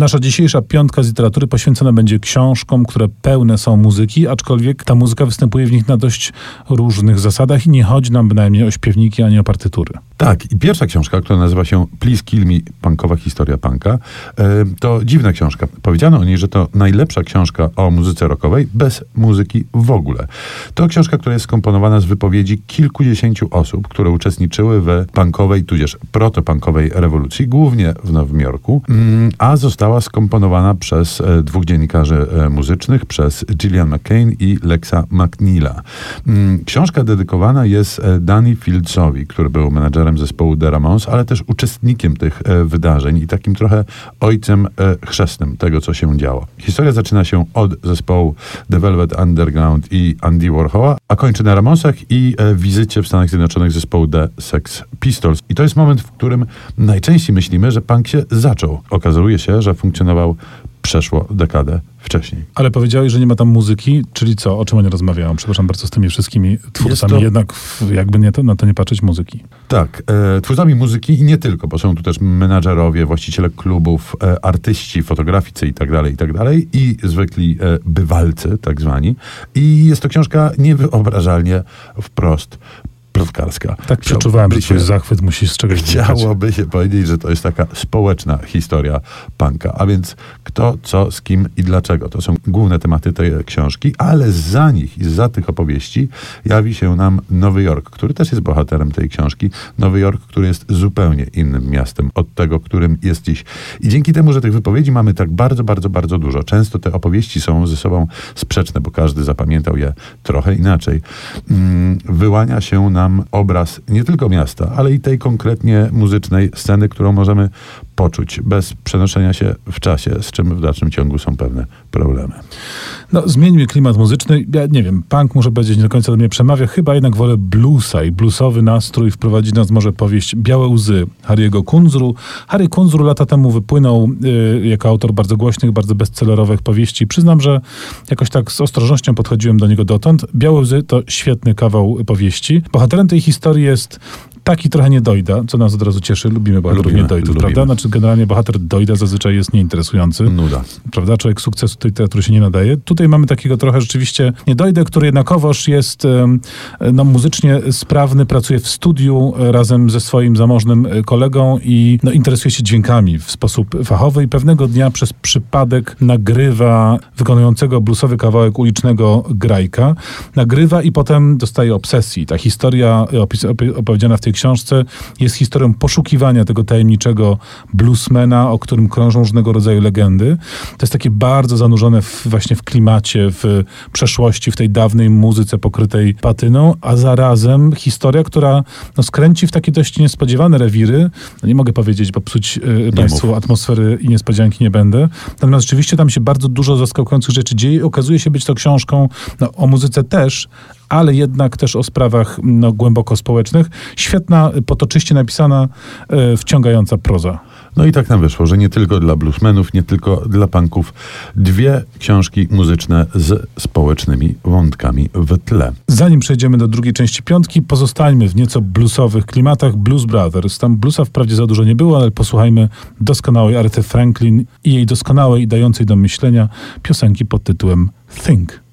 Nasza dzisiejsza piątka z literatury poświęcona będzie książkom, które pełne są muzyki, aczkolwiek ta muzyka występuje w nich na dość różnych zasadach i nie chodzi nam bynajmniej o śpiewniki ani o partytury. Tak, i pierwsza książka, która nazywa się Please Kill Me, punkowa historia punka, e, to dziwna książka. Powiedziano o niej, że to najlepsza książka o muzyce rockowej bez muzyki w ogóle. To książka, która jest skomponowana z wypowiedzi kilkudziesięciu osób, które uczestniczyły w punkowej, tudzież protopunkowej rewolucji, głównie w Nowym Jorku, mm, a została skomponowana przez e, dwóch dziennikarzy e, muzycznych, przez Gillian McCain i Lexa McNeila. Mm, książka dedykowana jest Danny Fieldsowi, który był menadżerem zespołu The Ramones, ale też uczestnikiem tych e, wydarzeń i takim trochę ojcem e, chrzestnym tego, co się działo. Historia zaczyna się od zespołu The Velvet Underground i Andy Warhola, a kończy na Ramonesach i e, wizycie w Stanach Zjednoczonych zespołu The Sex Pistols. I to jest moment, w którym najczęściej myślimy, że punk się zaczął. Okazuje się, że funkcjonował przeszło dekadę wcześniej. Ale powiedziałeś, że nie ma tam muzyki, czyli co? O czym oni rozmawiają? Przepraszam bardzo, z tymi wszystkimi twórcami, to... jednak jakby nie to, na to nie patrzeć muzyki. Tak, e, twórcami muzyki i nie tylko, bo są tu też menadżerowie, właściciele klubów, e, artyści, fotograficy i tak dalej, i tak dalej, i zwykli e, bywalcy, tak zwani. I jest to książka niewyobrażalnie wprost plotkarska. Tak przeczuwałem, że twój zachwyt musi z czegoś Chciałoby się powiedzieć, że to jest taka społeczna historia punka. A więc kto, co, z kim i dlaczego. To są główne tematy tej książki, ale za nich i za tych opowieści jawi się nam Nowy Jork, który też jest bohaterem tej książki. Nowy Jork, który jest zupełnie innym miastem od tego, którym jest dziś. I dzięki temu, że tych wypowiedzi mamy tak bardzo, bardzo, bardzo dużo. Często te opowieści są ze sobą sprzeczne, bo każdy zapamiętał je trochę inaczej. Mm, wyłania się nam nam obraz nie tylko miasta, ale i tej konkretnie muzycznej sceny, którą możemy poczuć bez przenoszenia się w czasie, z czym w dalszym ciągu są pewne problemy. No, zmieńmy klimat muzyczny. Ja nie wiem, punk muszę powiedzieć, nie do końca do mnie przemawia. Chyba jednak wolę bluesa i bluesowy nastrój wprowadzi nas może powieść Białe łzy Harry'ego Kunzru. Harry Kunzru lata temu wypłynął y, jako autor bardzo głośnych, bardzo bestsellerowych powieści. Przyznam, że jakoś tak z ostrożnością podchodziłem do niego dotąd. Białe łzy to świetny kawał powieści. Bohaterem tej historii jest taki trochę niedojda, co nas od razu cieszy. Lubimy bohaterów lubimy, niedojdów, lubimy. prawda? Znaczy generalnie bohater dojda zazwyczaj jest nieinteresujący. Nuda. Prawda? Człowiek sukcesu tej literatury się nie nadaje. Tutaj mamy takiego trochę rzeczywiście niedojdę, który jednakowoż jest no, muzycznie sprawny, pracuje w studiu razem ze swoim zamożnym e, kolegą i no, interesuje się dźwiękami w sposób fachowy i pewnego dnia przez przypadek nagrywa wykonującego bluesowy kawałek ulicznego grajka. Nagrywa i potem dostaje obsesji. Ta historia opowiedziana w tej książce jest historią poszukiwania tego tajemniczego bluesmana, o którym krążą różnego rodzaju legendy. To jest takie bardzo zanurzone w, właśnie w klimacie, w przeszłości, w tej dawnej muzyce pokrytej patyną, a zarazem historia, która no, skręci w takie dość niespodziewane rewiry. No, nie mogę powiedzieć, bo psuć y, Państwu mów. atmosfery i niespodzianki nie będę. Natomiast rzeczywiście tam się bardzo dużo zaskakujących rzeczy dzieje. Okazuje się być to książką no, o muzyce też, ale jednak też o sprawach no, głęboko społecznych. Świetna, potoczyście napisana, e, wciągająca proza. No i tak nam wyszło, że nie tylko dla bluesmenów, nie tylko dla punków. Dwie książki muzyczne z społecznymi wątkami w tle. Zanim przejdziemy do drugiej części piątki, pozostańmy w nieco bluesowych klimatach. Blues Brothers. Tam bluesa wprawdzie za dużo nie było, ale posłuchajmy doskonałej Arty Franklin i jej doskonałej i dającej do myślenia piosenki pod tytułem Think.